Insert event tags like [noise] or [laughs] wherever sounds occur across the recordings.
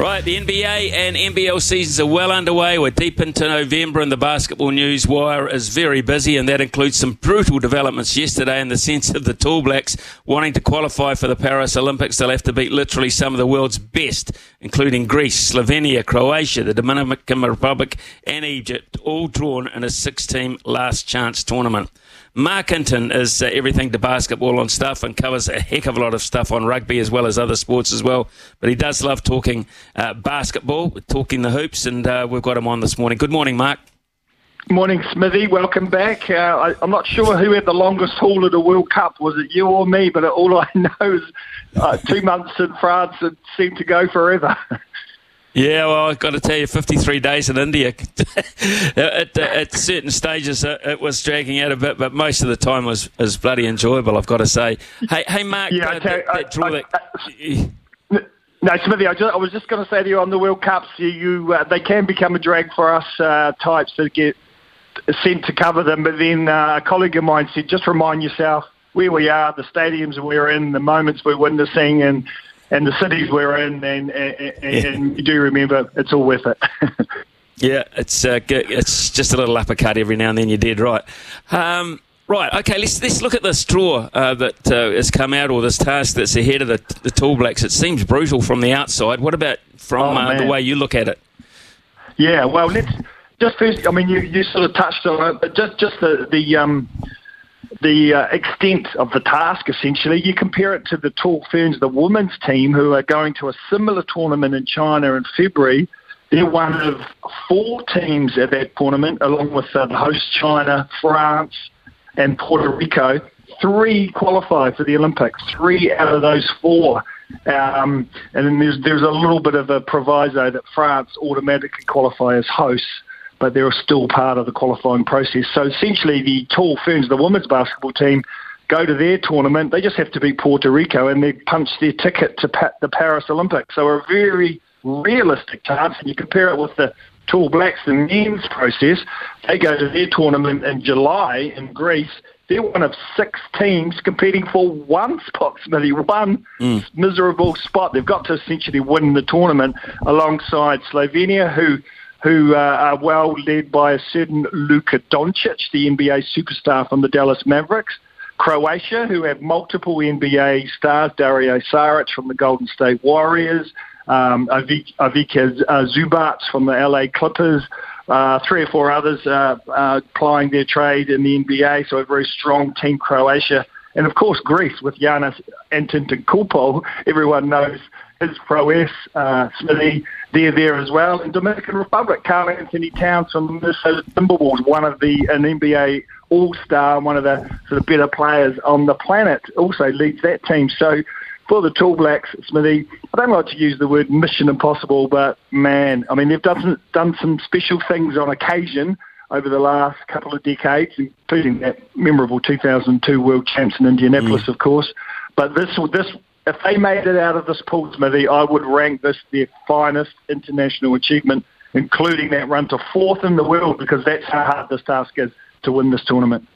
Right, the NBA and NBL seasons are well underway. We're deep into November, and the basketball news wire is very busy, and that includes some brutal developments yesterday in the sense of the Tall Blacks wanting to qualify for the Paris Olympics. They'll have to beat literally some of the world's best, including Greece, Slovenia, Croatia, the Dominican Republic, and Egypt, all drawn in a six team last chance tournament. Marc Hinton is uh, everything to basketball on stuff and covers a heck of a lot of stuff on rugby as well as other sports as well. But he does love talking uh, basketball, talking the hoops, and uh, we've got him on this morning. Good morning, Marc. Morning, Smithy. Welcome back. Uh, I, am not sure who had the longest haul of the World Cup. Was it you or me? But all I [laughs] know is uh, two months in France. It seemed to go forever. [laughs] Yeah, well, I've got to tell you, 53 days in India, [laughs] at, at, certain stages it was dragging out a bit, but most of the time was, was bloody enjoyable, I've got to say. Hey, hey Marc, yeah, uh, that, that draw I, I, no, Smithy, I, just, I, was just going to say to you on the World Cups, you, you uh, they can become a drag for us uh, types that get sent to cover them, but then uh, a colleague of mine said, just remind yourself where we are, the stadiums we're in, the moments we're witnessing, and and the cities we're in, and, and, and you do remember it's all worth it. [laughs] yeah, it's uh, it's just a little uppercut every now and then. You did right. Um, Right, okay, let's, let's look at this draw uh, that uh, has come out, or this task that's ahead of the, the Tall Blacks. It seems brutal from the outside. What about from oh, uh, the way you look at it? Yeah, well, let's just first, I mean, you, you sort of touched on it, but just, just the, the, um, the uh, extent of the task, essentially. You compare it to the Tall Ferns, the women's team, who are going to a similar tournament in China in February. They're one of four teams at that tournament, along with uh, the host China, France, and Puerto Rico. Three qualify for the Olympics. Three out of those four. Um, and then there's there's a little bit of a proviso that France automatically qualify as hosts but they're still part of the qualifying process. So essentially, the Tall Ferns, the women's basketball team, go to their tournament. They just have to beat Puerto Rico and they punch their ticket to the Paris Olympics. So a very realistic chance. And you compare it with the Tall Blacks, the men's process. They go to their tournament in July in Greece. They're one of six teams competing for one spot, [laughs] Smithy, one mm. miserable spot. They've got to essentially win the tournament alongside Slovenia, who who uh, are well led by a certain Luka Doncic, the NBA superstar from the Dallas Mavericks. Croatia, who have multiple NBA stars, Dario Saric from the Golden State Warriors, um, uh, Zubac from the LA Clippers, uh, three or four others uh, plying their trade in the NBA, so a very strong team, Croatia. And of course, Greece with Giannis Antetokounmpo. Everyone knows his prowess, uh, Smithy, they're there as well. And Dominican Republic, Karl-Anthony Towns from Minnesota Timberwolves, one of the an NBA All-Star, one of the sort of better players on the planet, also leads that team. So for the Tall Blacks, Smithy, I don't like to use the word mission impossible, but man, I mean they've done done some special things on occasion over the last couple of decades, including that memorable 2002 World Champs in Indianapolis, mm. of course. But this this if they made it out of this pool, Smithy, I would rank this their finest international achievement, including that run to fourth in the world, because that's how hard this task is to win this tournament.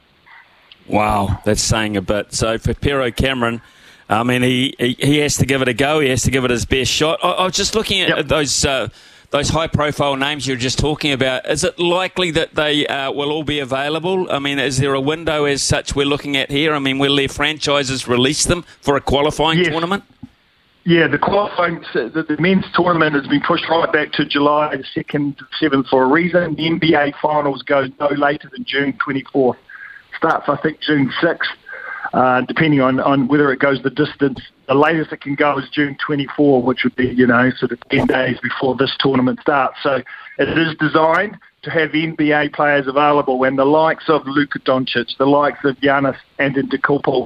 Wow, that's saying a bit. So for Pero Cameron, I mean, he, he, he has to give it a go. He has to give it his best shot. I, I was just looking at yep. those. Uh, those high profile names you're just talking about, is it likely that they uh, will all be available? I mean, is there a window as such we're looking at here? I mean, will their franchises release them for a qualifying yes. tournament? Yeah, the qualifying, the, the, men's tournament has been pushed right back to July 2nd to 7th for a reason. The NBA finals go no later than June 24th. Starts, I think, June 6th uh, depending on, on whether it goes the distance. The latest it can go is June 24, which would be, you know, sort of 10 days before this tournament starts. So it is designed to have NBA players available, and the likes of Luka Doncic, the likes of Giannis and Antetokounmpo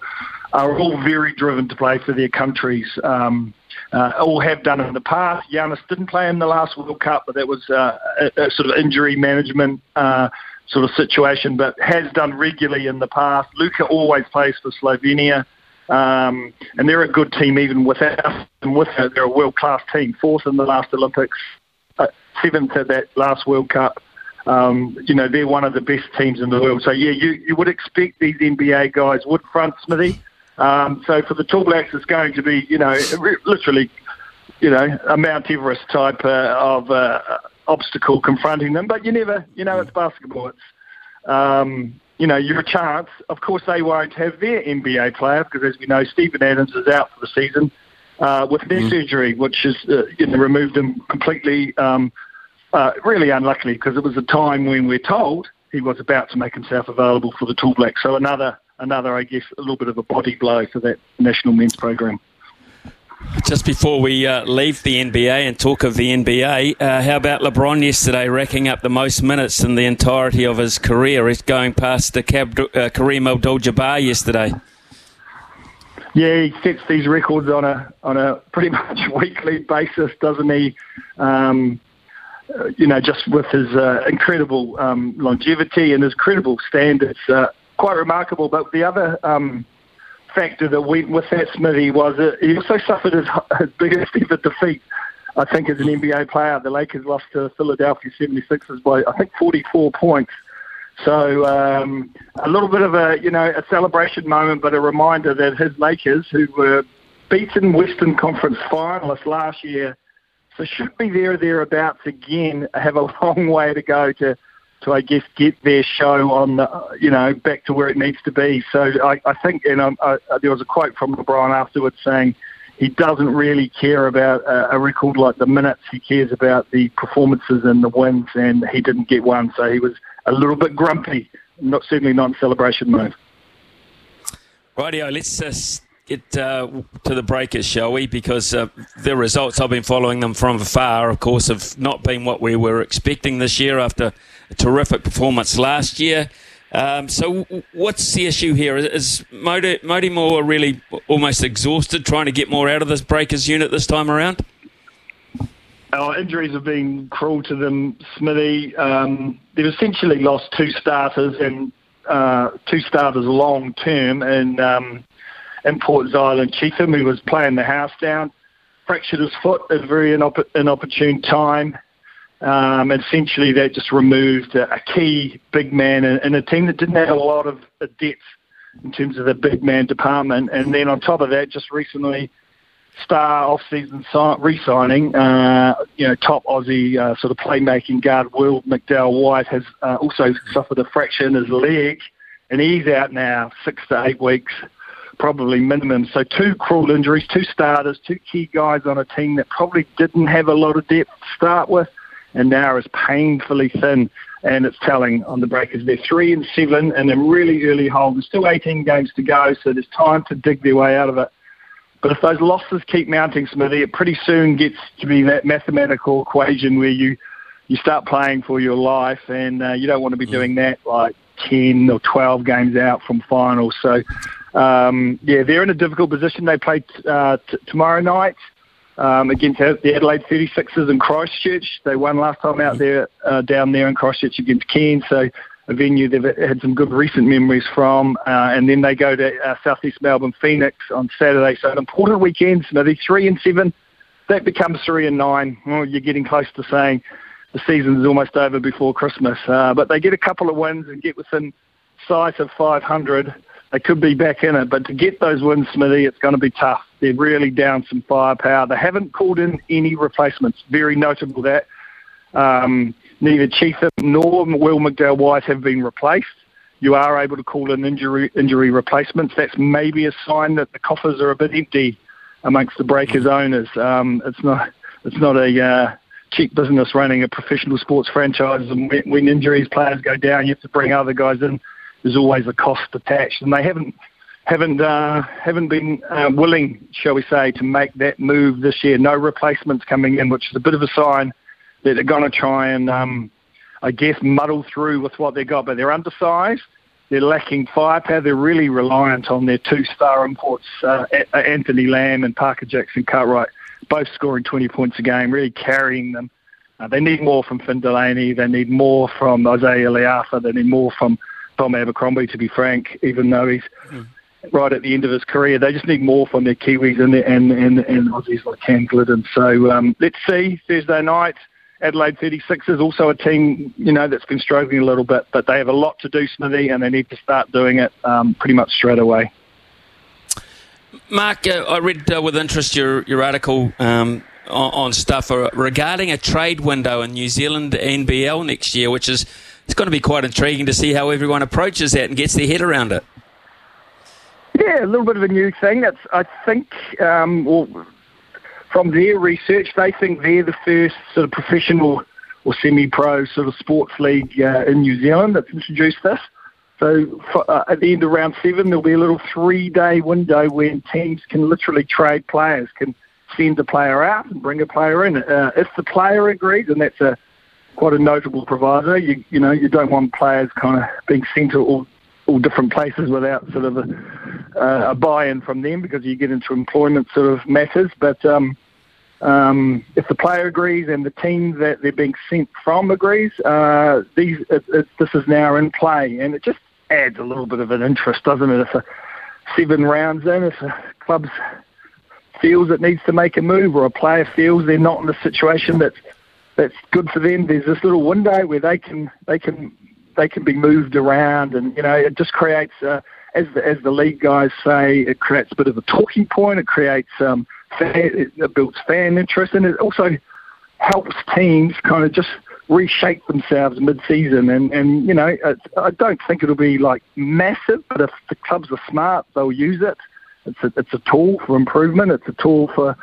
are all very driven to play for their countries. Um, uh, all have done in the past. Giannis didn't play in the last World Cup, but that was uh, a, a sort of injury management uh, sort of situation, but has done regularly in the past. Luka always plays for Slovenia, um, and they're a good team even without them. With her, they're a world class team, fourth in the last Olympics, uh, seventh at that last World Cup. Um, you know, they're one of the best teams in the world. So yeah, you you would expect these NBA guys would front Smithy. Um, so for the Tall Blacks, it's going to be you know literally you know, a Mount Everest type uh, of uh, obstacle confronting them. But you never, you know, it's basketball. It's, um, you know, you're chance. Of course, they won't have their NBA player because, as we know, Steven Adams is out for the season uh, with knee mm. surgery, which has uh, you know, removed him completely. Um, uh, really unluckily because it was a time when we're told he was about to make himself available for the Tall Blacks. So another, another, I guess, a little bit of a body blow for that national men's program. Just before we uh, leave the NBA and talk of the NBA, uh, how about LeBron yesterday racking up the most minutes in the entirety of his career? He's going past the Cab- uh, Kareem Abdul-Jabbar yesterday. Yeah, he sets these records on a on a pretty [laughs] much weekly basis, doesn't he? Um, you know, just with his uh, incredible um, longevity and his incredible standards, uh, quite remarkable. But the other um, factor that went with that, Smithy, was that he also suffered his, his biggest ever defeat. I think as an NBA player, the Lakers lost to Philadelphia 76ers by I think 44 points. So um, a little bit of a you know a celebration moment, but a reminder that his Lakers, who were beaten Western Conference finalists last year, so should be there thereabouts again. Have a [laughs] long way to go to to I guess get their show on the you know back to where it needs to be. So I, I think and um, I, there was a quote from LeBron afterwards saying he doesn't really care about a, a record like the minutes. He cares about the performances and the wins, and he didn't get one, so he was a little bit grumpy. Not certainly not in celebration mode. Rightio, let's uh, uh, to the breakers, shall we? Because uh, the results I've been following them from afar, of course, have not been what we were expecting this year after a terrific performance last year. Um, so, what's the issue here? Is Mody, Mody Maor really almost exhausted trying to get more out of this Breakers unit this time around? Our injuries have been cruel to them, Smithy. Um, they've essentially lost two starters and uh, two starters long term, and um, in Port Zylan Cheatham, who was playing the house down, fractured his foot at a very inop- inopportune time. Um, essentially, that just removed a, a key big man in, in, a team that didn't have a lot of depth in terms of the big man department. And then on top of that, just recently, star off-season re-signing, uh, you know, top Aussie uh, sort of playmaking guard Will McDowell-White has uh, also suffered a fracture in his leg, and he's out now six to eight weeks, probably minimum. So two cruel injuries, two starters, two key guys on a team that probably didn't have a lot of depth to start with and now is painfully thin. And it's telling on the Breakers. They're three and seven in a really early hole. There's still 18 games to go, so there's time to dig their way out of it. But if those losses keep mounting, Smithy, it pretty soon gets to be that mathematical equation where you you start playing for your life, and uh, you don't want to be mm. doing that like 10 or 12 games out from finals. So, um, yeah, they're in a difficult position. They play uh, t- tomorrow night um, against the Adelaide 36ers in Christchurch. They won last time out there, uh, down there in Christchurch against Cairns. So a venue they've had some good recent memories from. Uh, and then they go to uh, Southeast Melbourne Phoenix on Saturday. So an important weekend. So they're three and seven. That becomes three and nine. Well, you're getting close to saying the season is almost over before Christmas. Uh, but they get a couple of wins and get within sight of 500 they could be back in it. But to get those wins, Smithy, it's going to be tough. They're really down some firepower. They haven't called in any replacements. Very notable that. Um, neither Cheatham nor Will McDowell-White have been replaced. You are able to call in injury injury replacements. That's maybe a sign that the coffers are a bit empty amongst the Breakers owners. Um, it's not it's not a uh, cheap business running a professional sports franchise. And when, when injuries, players go down, you have to bring other guys in there's always a cost attached, and they haven't haven't uh, haven't been uh, willing, shall we say, to make that move this year. No replacements coming in, which is a bit of a sign that they're going to try and, um, I guess, muddle through with what they got. But they're undersized. They're lacking firepower. They're really reliant on their two-star imports, uh, Anthony Lamb and Parker Jackson-Cartwright, both scoring 20 points a game, really carrying them. Uh, they need more from Finn Delany. They need more from Izayah Le'afa. They need more from Tom Abercrombie, to be frank, even though he's mm. right at the end of his career. They just need more from their Kiwis and and and, and Aussies like Cam Gliddon. So um, let's see Thursday night. Adelaide 36ers also a team, you know, that's been struggling a little bit, but they have a lot to do, Smithy, and they need to start doing it um, pretty much straight away. Marc, uh, I read uh, with interest your, your article um, on, on stuff regarding a trade window in New Zealand NBL next year, which is it's going to be quite intriguing to see how everyone approaches that and gets their head around it. Yeah, a little bit of a new thing. That's I think, um, well, from their research, they think they're the first sort of professional or semi-pro sort of sports league uh, in New Zealand that's introduced this. So for, uh, at the end of round seven, there'll be a little three-day window when teams can literally trade players, can send a player out and bring a player in. Uh, if the player agrees, and that's a quite a notable proviso. You you know you don't want players kind of being sent to all all different places without sort of a, uh, a buy-in from them because you get into employment sort of matters. But um, um, if the player agrees and the team that they're being sent from agrees, uh, these it, it, this is now in play, and it just adds a little bit of an interest, doesn't it? If a seven rounds in, if a club feels it needs to make a move, or a player feels they're not in a situation that's that's good for them. There's this little window where they can they can they can be moved around, and you know it just creates, uh, as the as the league guys say, it creates a bit of a talking point. It creates um, fan, it builds fan interest, and it also helps teams kind of just reshape themselves mid-season. And and you know I don't think it'll be like massive, but if the clubs are smart, they'll use it. It's a, it's a tool for improvement. It's a tool for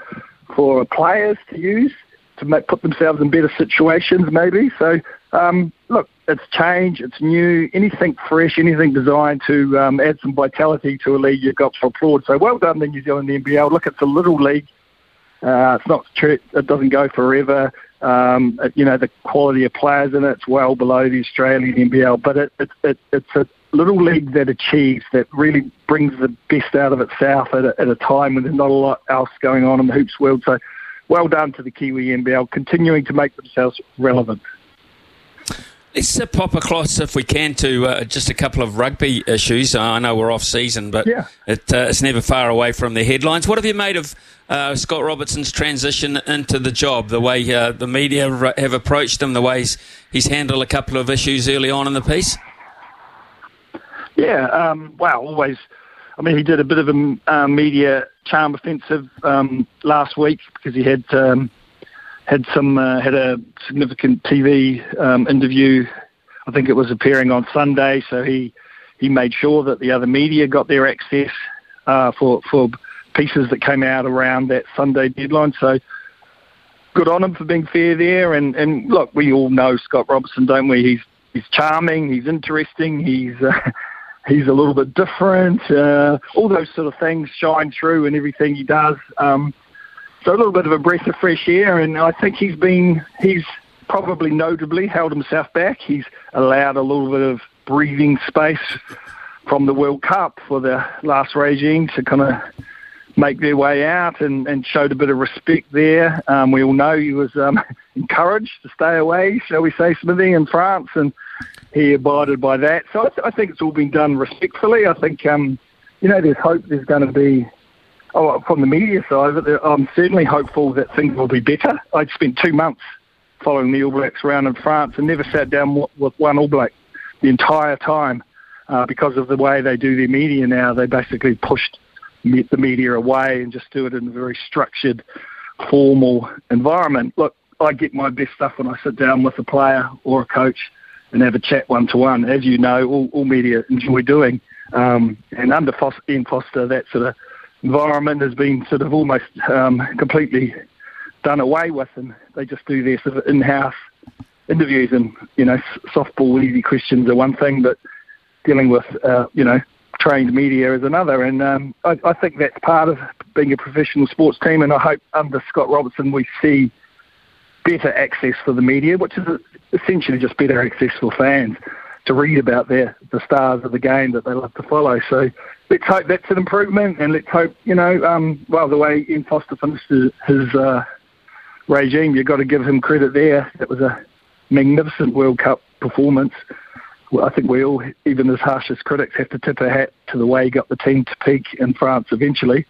for players to use to make, put themselves in better situations, maybe. So, um, look, it's change, it's new, anything fresh, anything designed to um, add some vitality to a league you've got to applaud. So, well done, the New Zealand NBL. Look, it's a little league. Uh, it's not it doesn't go forever. Um, you know the quality of players in it's well below the Australian NBL, but it, it, it, it's a little league that achieves that really brings the best out of itself at a, at a time when there's not a lot else going on in the hoops world. So well done to the Kiwi NBL, continuing to make themselves relevant. Let's uh, pop across, if we can, to uh, just a couple of rugby issues. I know we're off season, but yeah. it, uh, it's never far away from the headlines. What have you made of uh, Scott Robertson's transition into the job, the way uh, the media have approached him, the ways he's handled a couple of issues early on in the piece? Yeah, um, wow, always I mean, he did a bit of a uh, media charm offensive um, last week because he had um, had some uh, had a significant TV um, interview. I think it was appearing on Sunday, so he he made sure that the other media got their access uh, for for pieces that came out around that Sunday deadline. So good on him for being fair there. And and look, we all know Scott Robertson, don't we? He's he's charming, he's interesting, he's uh, he's a little bit different. Uh, all those sort of things shine through in everything he does. Um, so a little bit of a breath of fresh air, and I think he's been he's probably notably held himself back. He's allowed a little bit of breathing space from the World Cup for the last regime to kind of make their way out and, and showed a bit of respect there. Um, we all know he was um, [laughs] encouraged to stay away, shall we say, Smithy, in France, and he abided by that. So I, th- I think it's all been done respectfully. I think, um, you know, there's hope there's going to be, oh, from the media side I'm certainly hopeful that things will be better. I'd spent two months following the All Blacks around in France and never sat down with one All Black the entire time uh, because of the way they do their media now. They basically pushed the media away and just do it in a very structured, formal environment. Look, I get my best stuff when I sit down with a player or a coach and have a chat one to one. As you know, all, all media enjoy doing. Um, and under Foster, Ian Foster, that sort of environment has been sort of almost um, completely done away with, and they just do their sort of in-house interviews. And you know, softball easy questions are one thing, but dealing with uh, you know trained media is another. And um, I, I think that's part of being a professional sports team. And I hope under Scott Robertson we see better access for the media, which is essentially just better access for fans to read about their the stars of the game that they love to follow. So let's hope that's an improvement, and let's hope you know, um, well, the way Ian Foster finished his, uh, regime, you've got to give him credit there. That was a magnificent World Cup performance. Well, I think we all, even as harsh as critics, have to tip our hat to the way he got the team to peak in France eventually.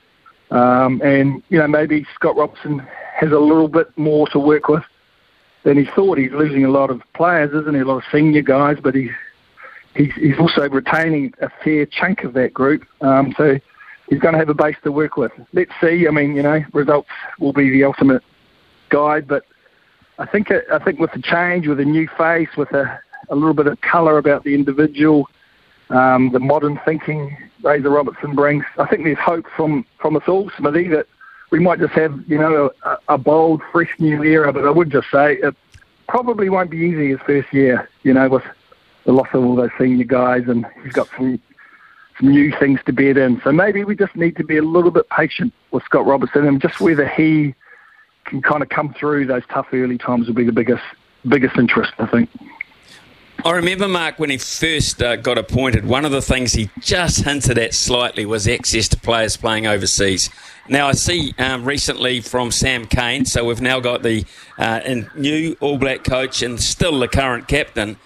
Um, and you know, maybe Scott Robertson has a little bit more to work with than he thought. He's losing a lot of players, isn't he? A lot of senior guys, but he, he's, he's also retaining a fair chunk of that group. Um, so he's going to have a base to work with. Let's see. I mean, you know, results will be the ultimate guide, but I think I think with the change, with a new face, with a, a little bit of colour about the individual, um, the modern thinking Razor Robertson brings, I think there's hope from, from us all, Smithy, that we might just have, you know, a, a bold, fresh new era. But I would just say it probably won't be easy his first year, you know, with the loss of all those senior guys, and he's got some some new things to bed in. So maybe we just need to be a little bit patient with Scott Robertson and just whether he can kind of come through those tough early times will be the biggest biggest interest, I think. I remember Marc when he first uh, got appointed. One of the things he just hinted at slightly was access to players playing overseas. Now I see um, recently from Sam Cane, so we've now got the uh, new All Black coach and still the current captain,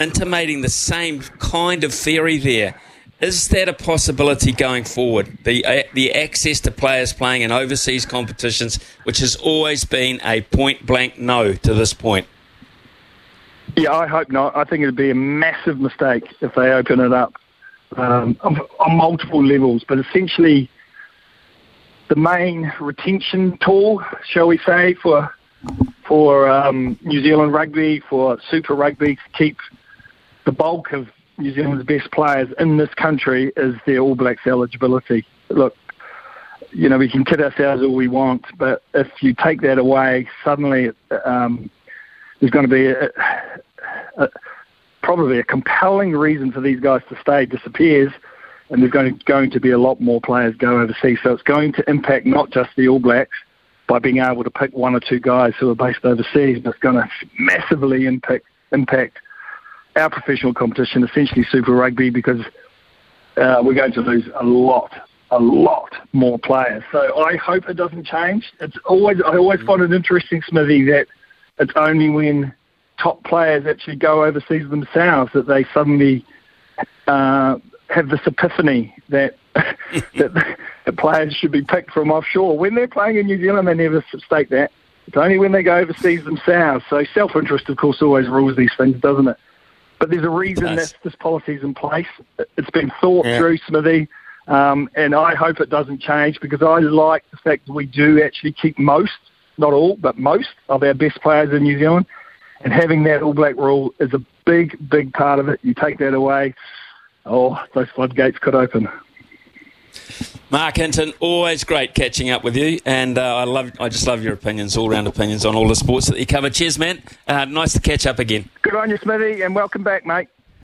intimating the same kind of theory there. Is that a possibility going forward? The uh, the access to players playing in overseas competitions, which has always been a point blank no to this point. Yeah, I hope not. I think it'd be a massive mistake if they open it up um, on, multiple levels. But essentially, the main retention tool, shall we say, for for um, New Zealand rugby, for Super Rugby to keep the bulk of New Zealand's best players in this country is their All Blacks eligibility. Look, you know, we can kid ourselves all we want, but if you take that away, suddenly um, there's going to be a, a, probably a compelling reason for these guys to stay disappears, and there's going to, going to be a lot more players go overseas. So it's going to impact not just the All Blacks by being able to pick one or two guys who are based overseas, but it's going to massively impact impact our professional competition, essentially Super Rugby, because uh, we're going to lose a lot, a lot more players. So I hope it doesn't change. It's always I always find it interesting, Smithy, that it's only when top players actually go overseas themselves that they suddenly uh, have this epiphany that [laughs] that the players should be picked from offshore. When they're playing in New Zealand, they never state that. It's only when they go overseas themselves. So self-interest, of course, always rules these things, doesn't it? But there's a reason that this policy is in place. It's been thought yeah. through, Smithy, um, and I hope it doesn't change because I like the fact that we do actually keep most, not all, but most of our best players in New Zealand. And having that All Black rule is a big, big part of it. You take that away, oh, those floodgates could open. Marc Hinton, always great catching up with you, and uh, I love, I just love your opinions, all round opinions on all the sports that you cover. Cheers, man. Uh, nice to catch up again. Good on you, Smithy, and welcome back, mate.